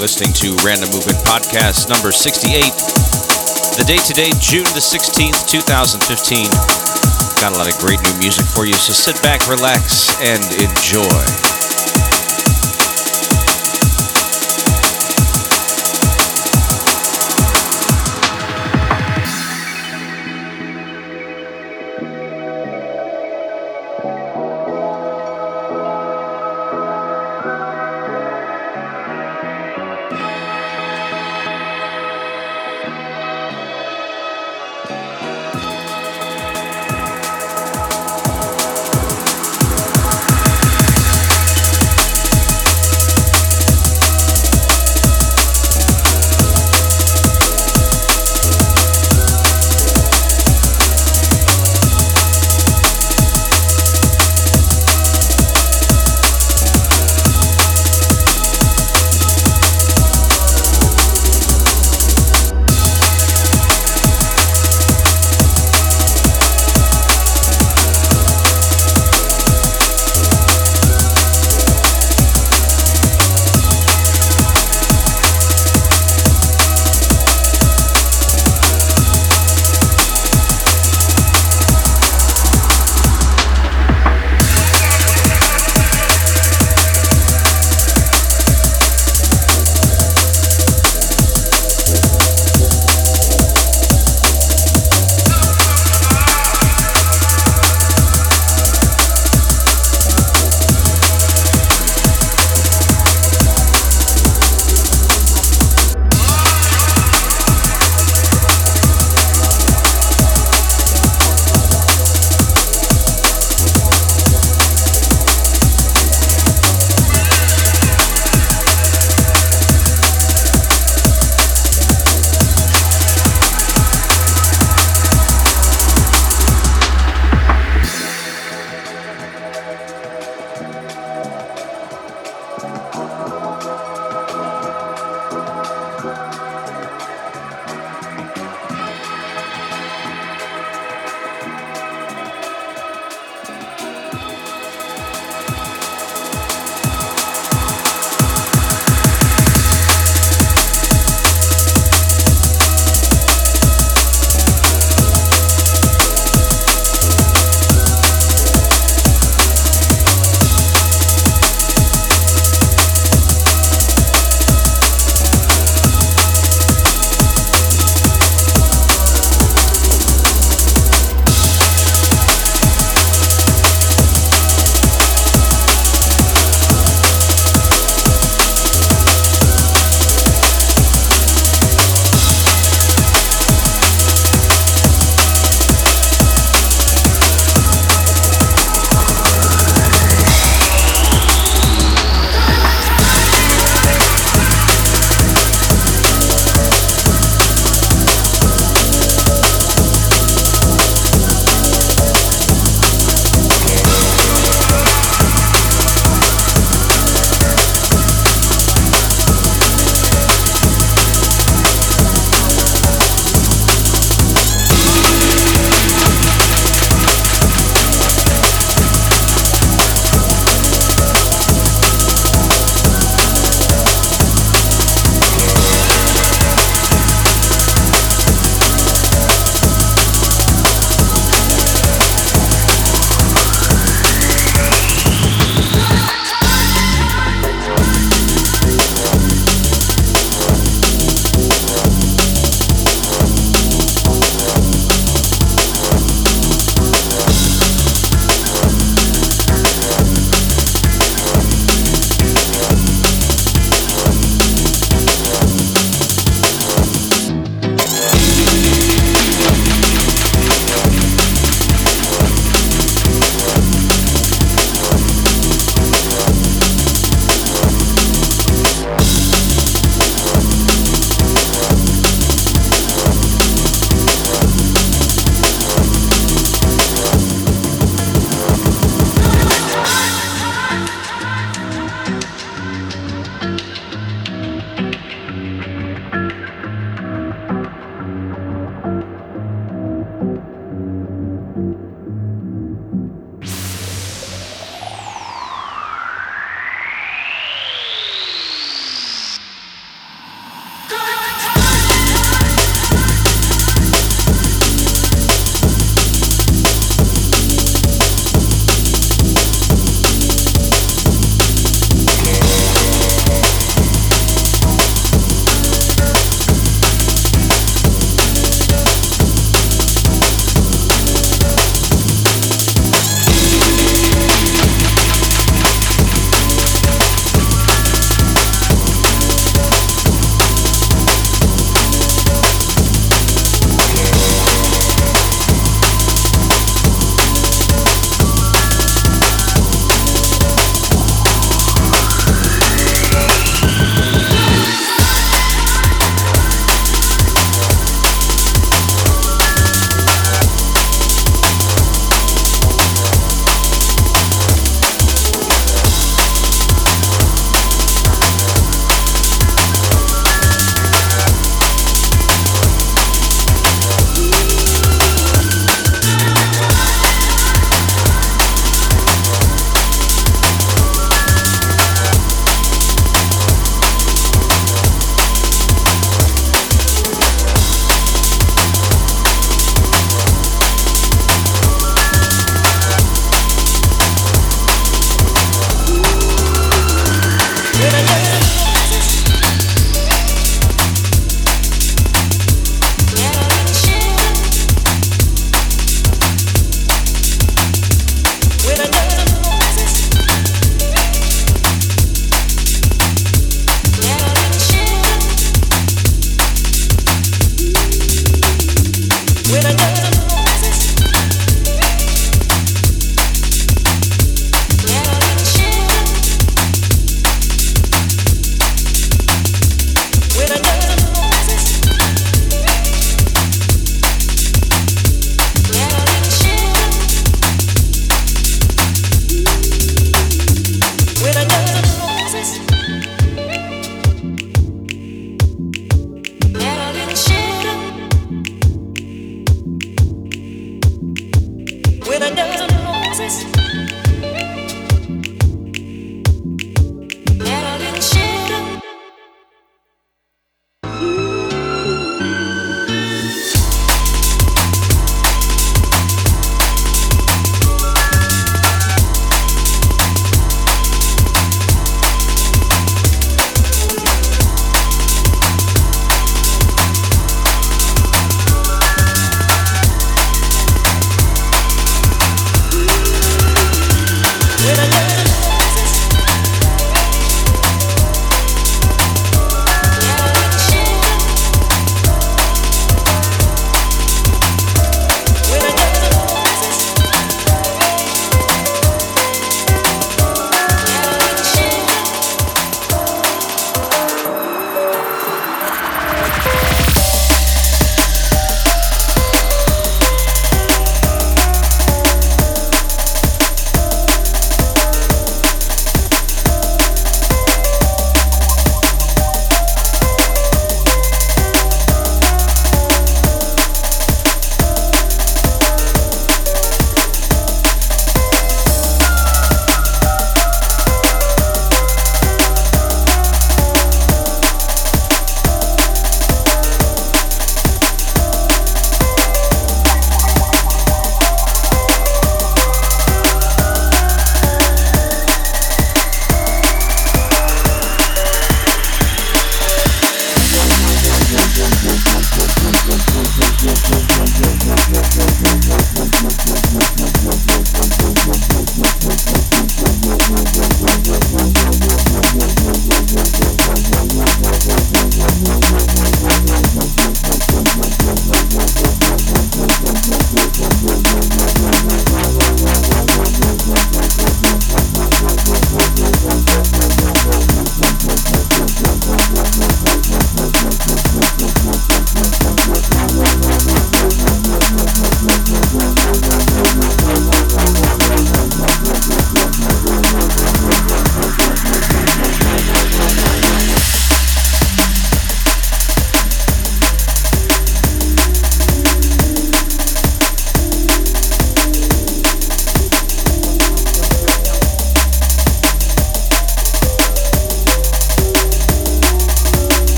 Listening to Random Movement Podcast number 68. The date today, June the 16th, 2015. Got a lot of great new music for you, so sit back, relax, and enjoy.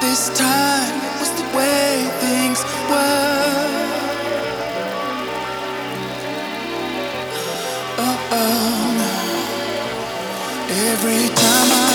this time was the way things were. Oh. oh Every time I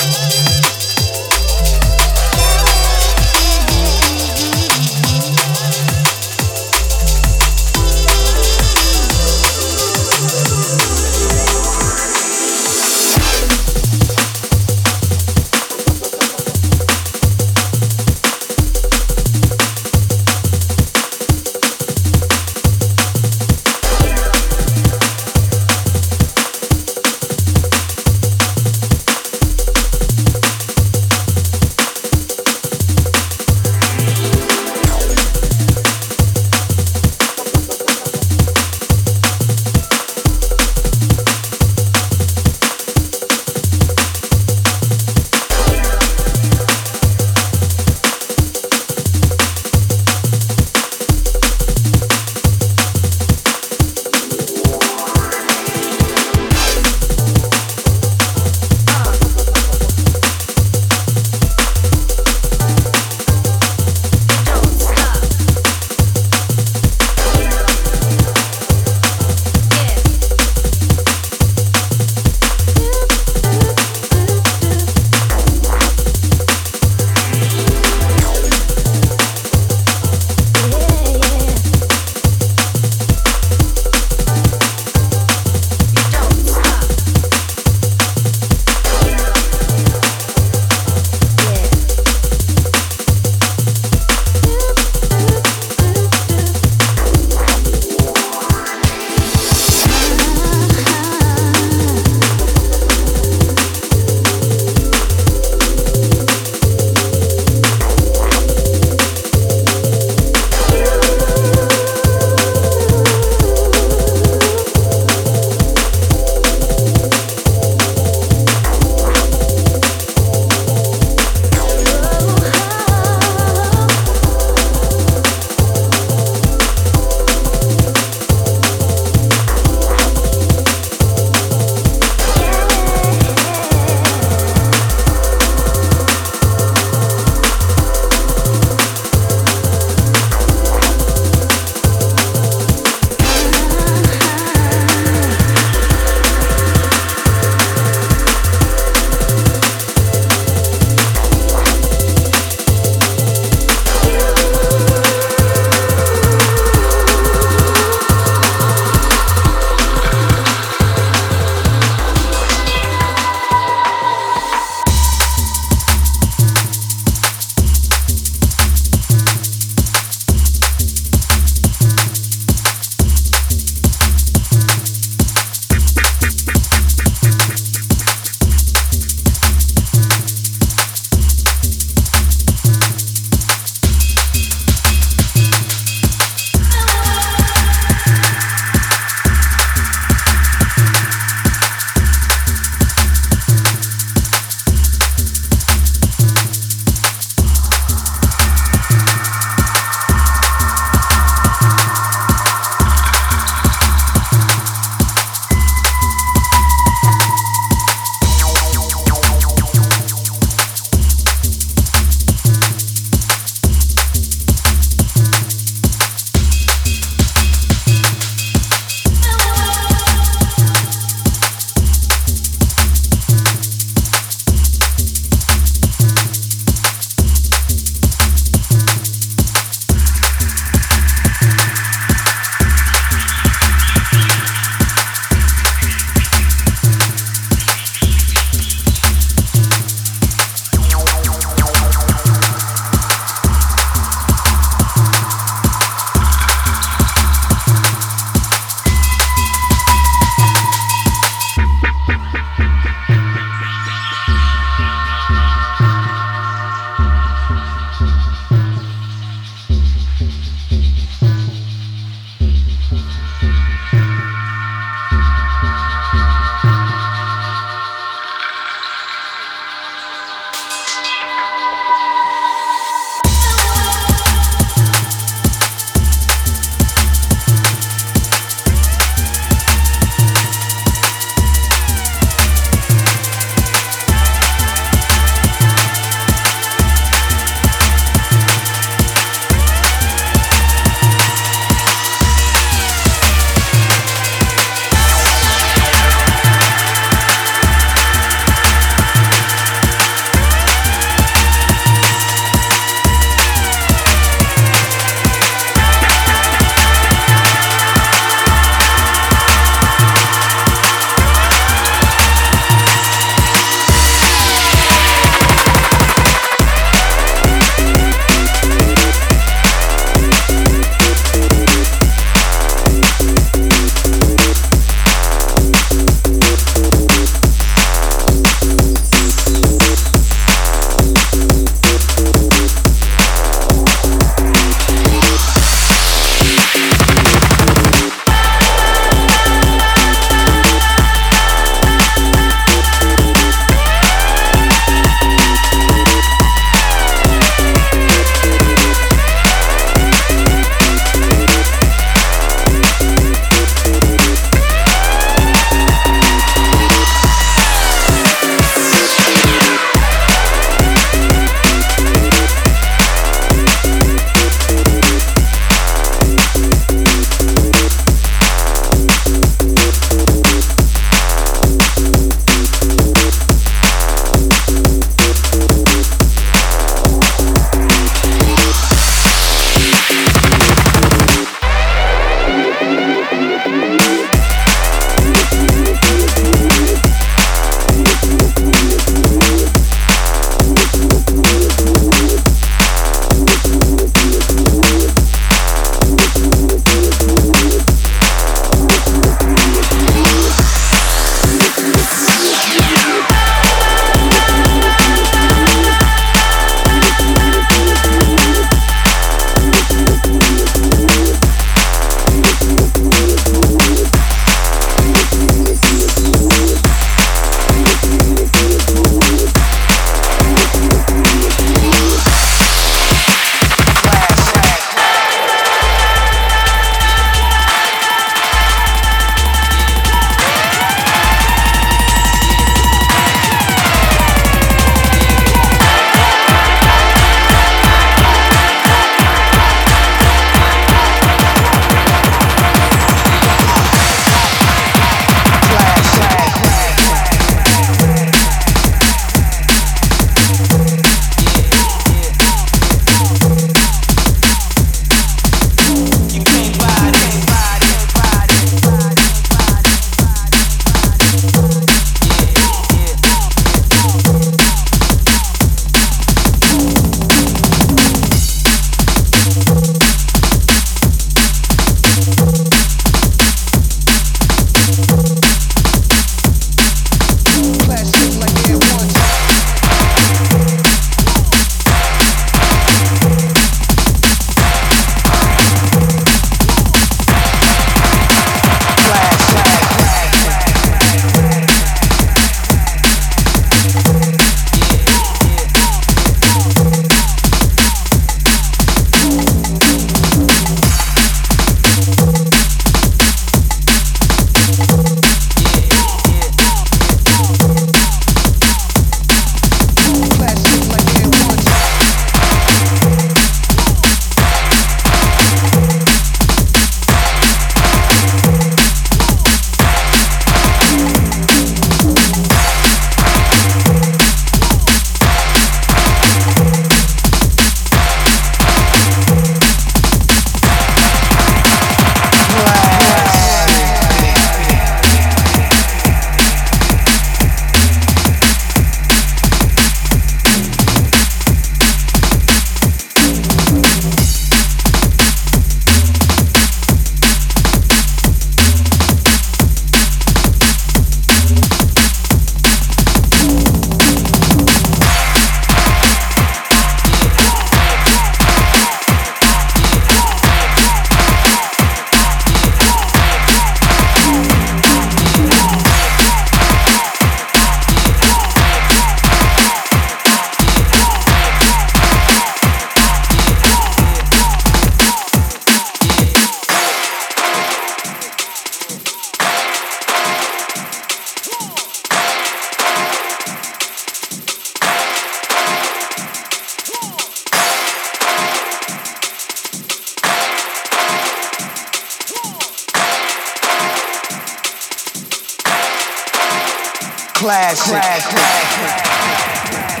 classic. classic.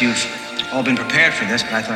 You've all been prepared for this, but I thought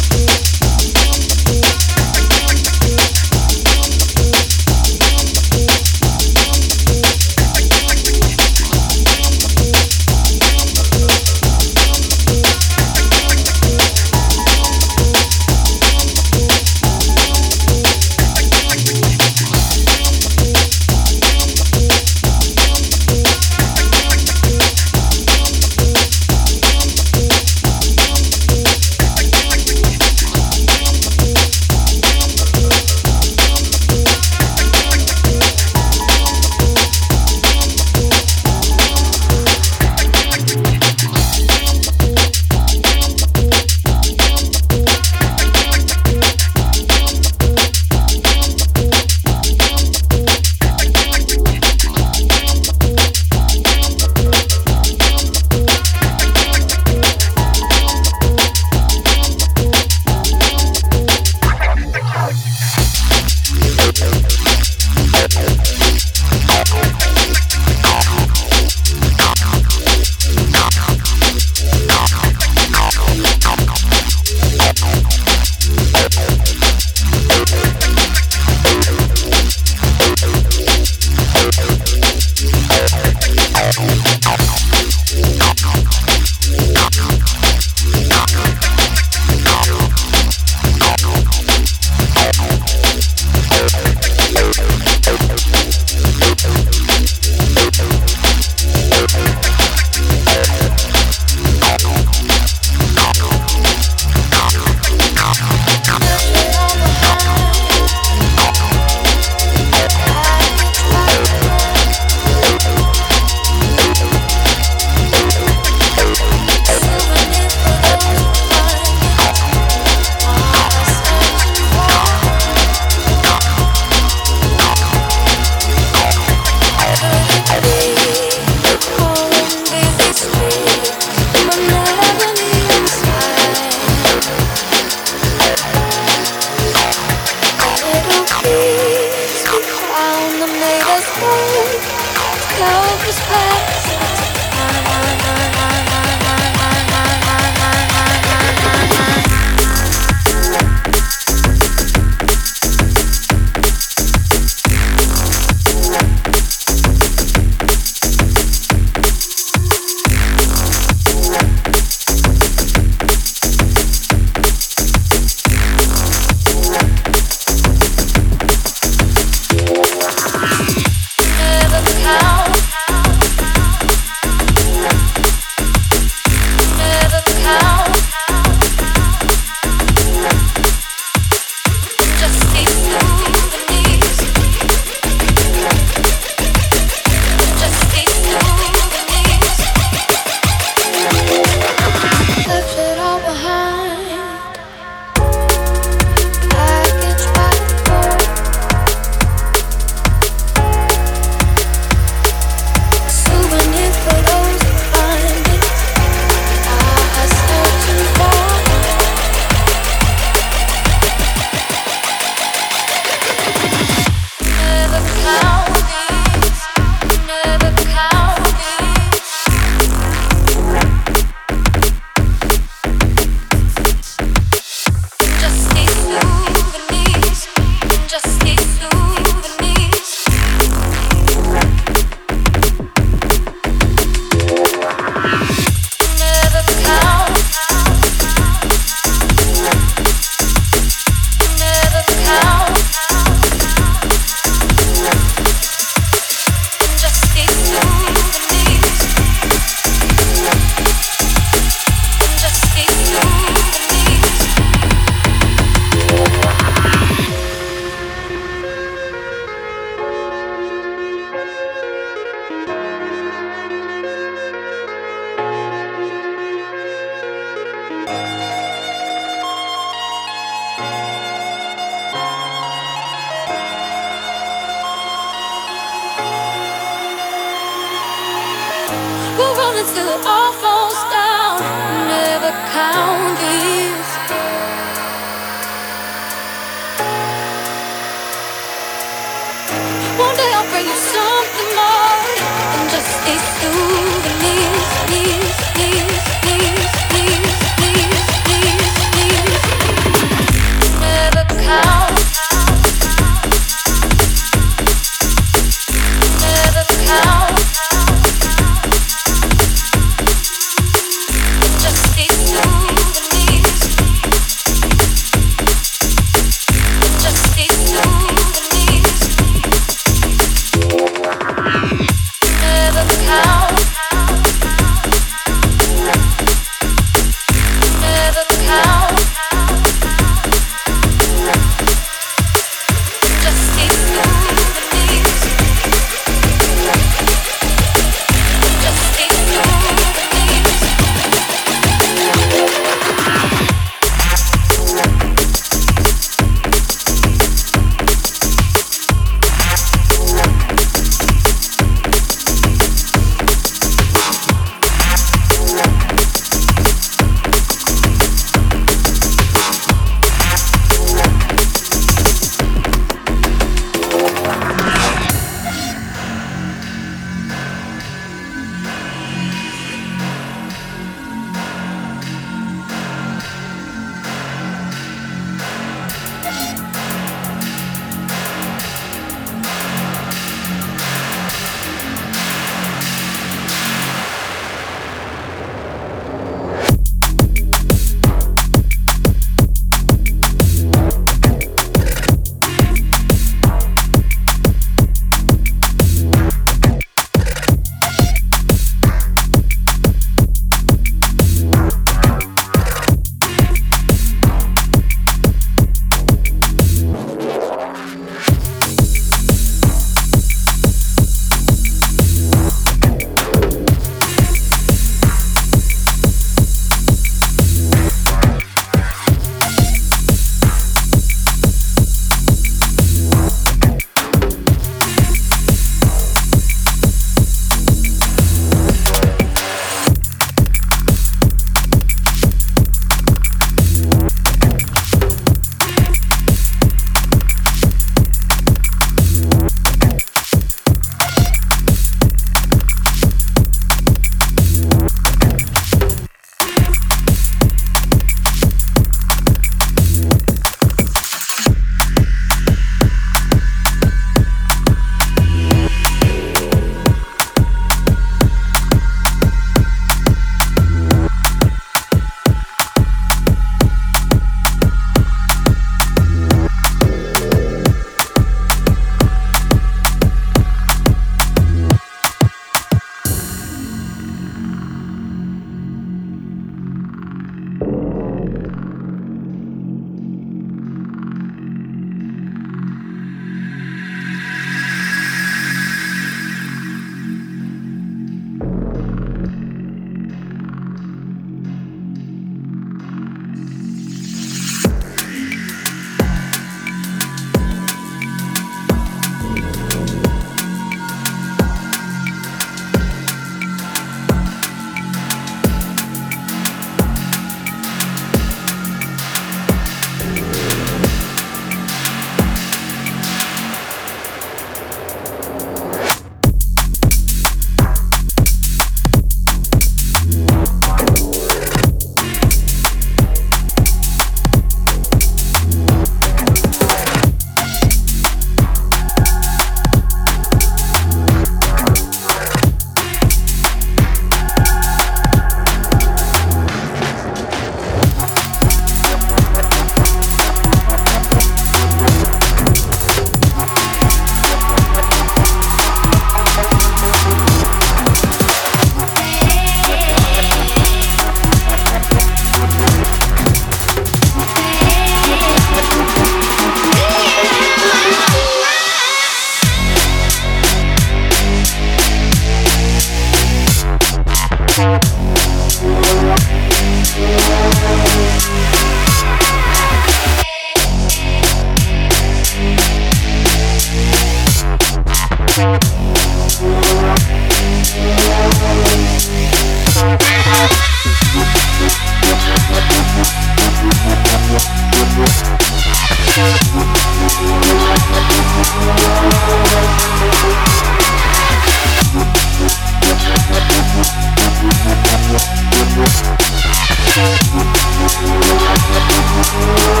We'll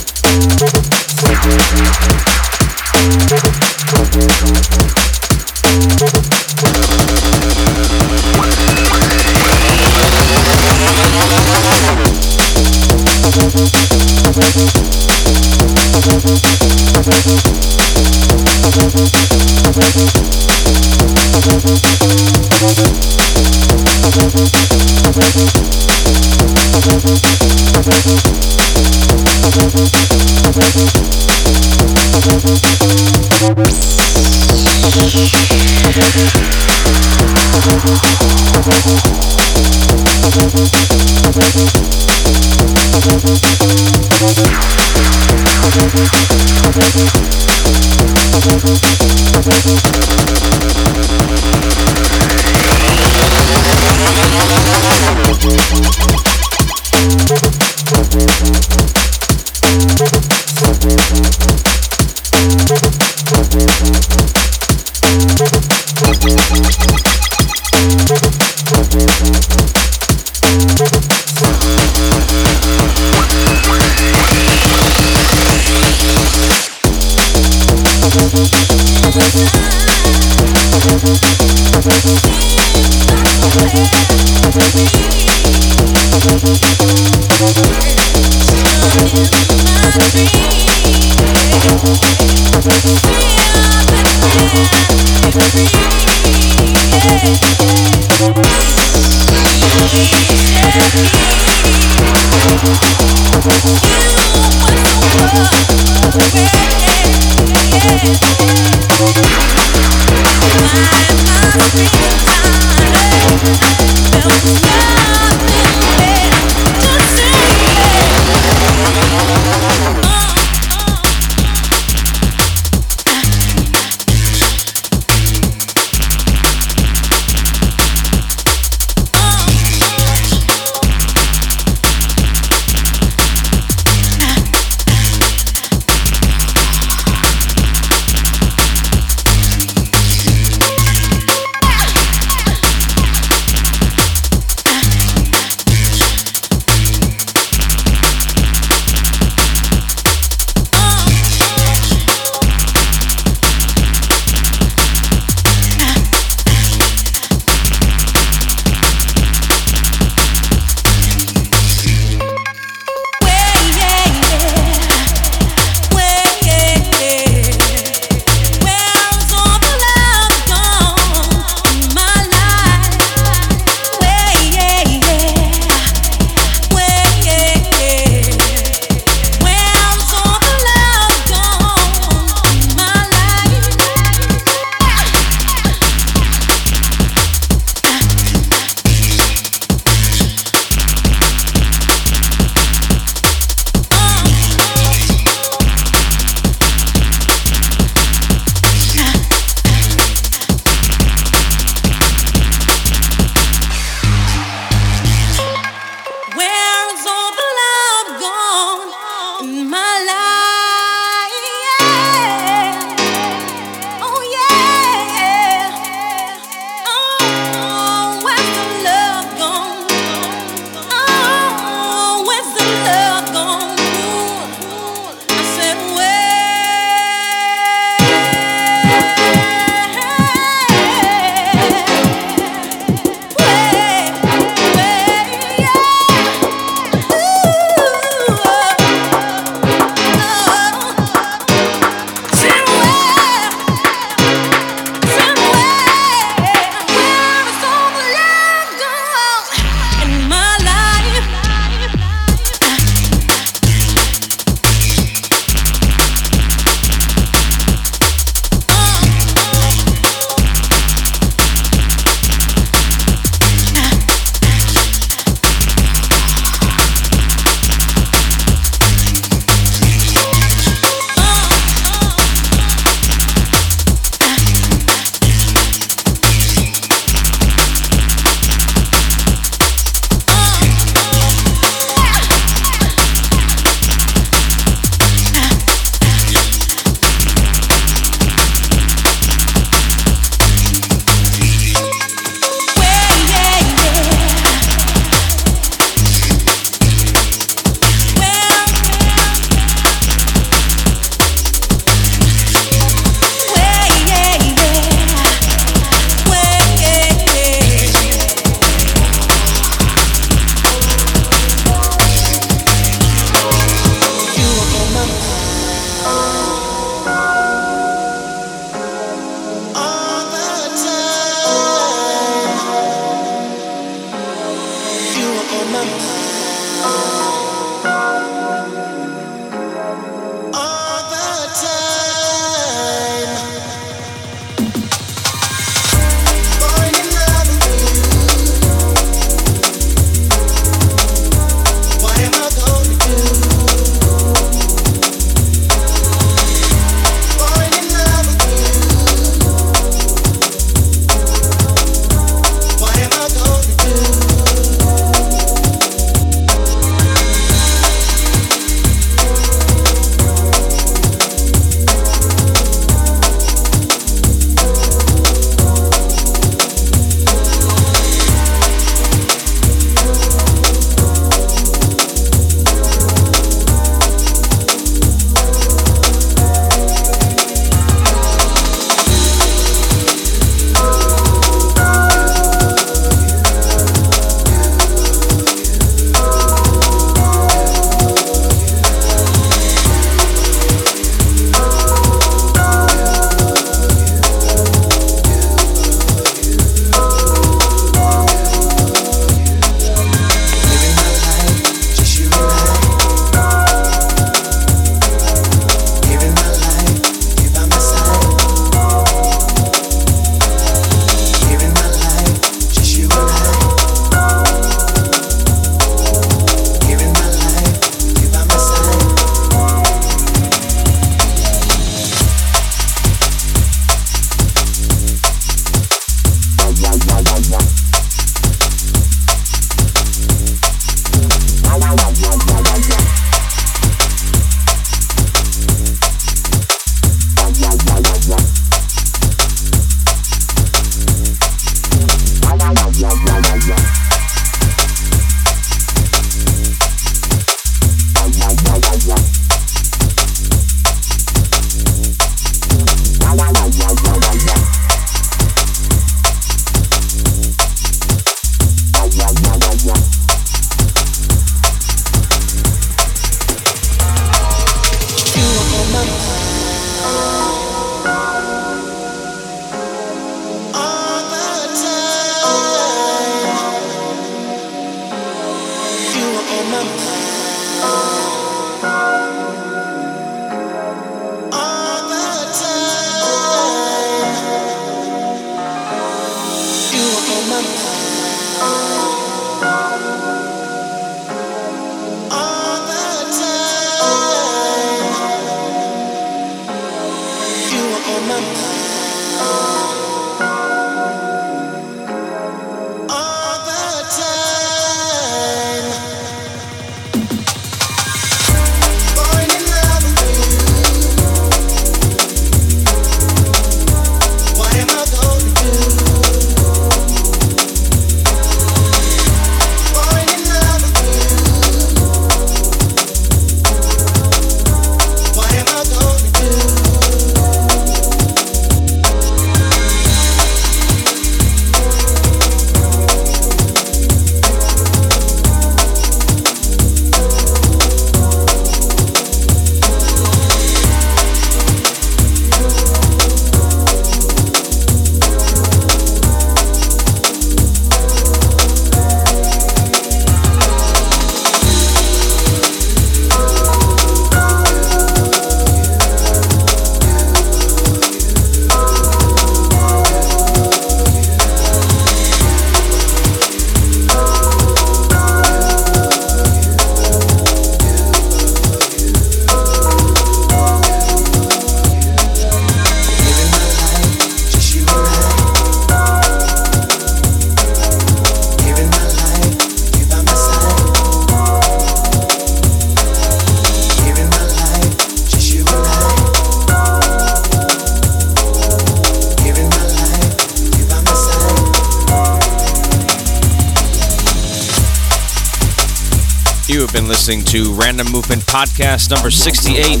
Podcast number 68.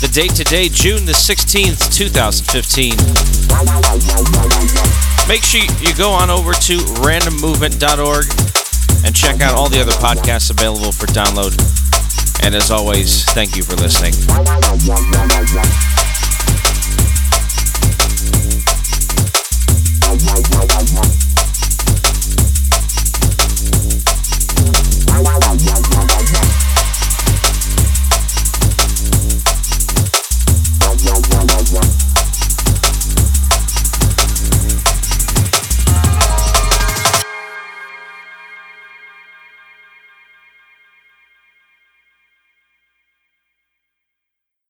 The date today, June the 16th, 2015. Make sure you go on over to randommovement.org and check out all the other podcasts available for download. And as always, thank you for listening.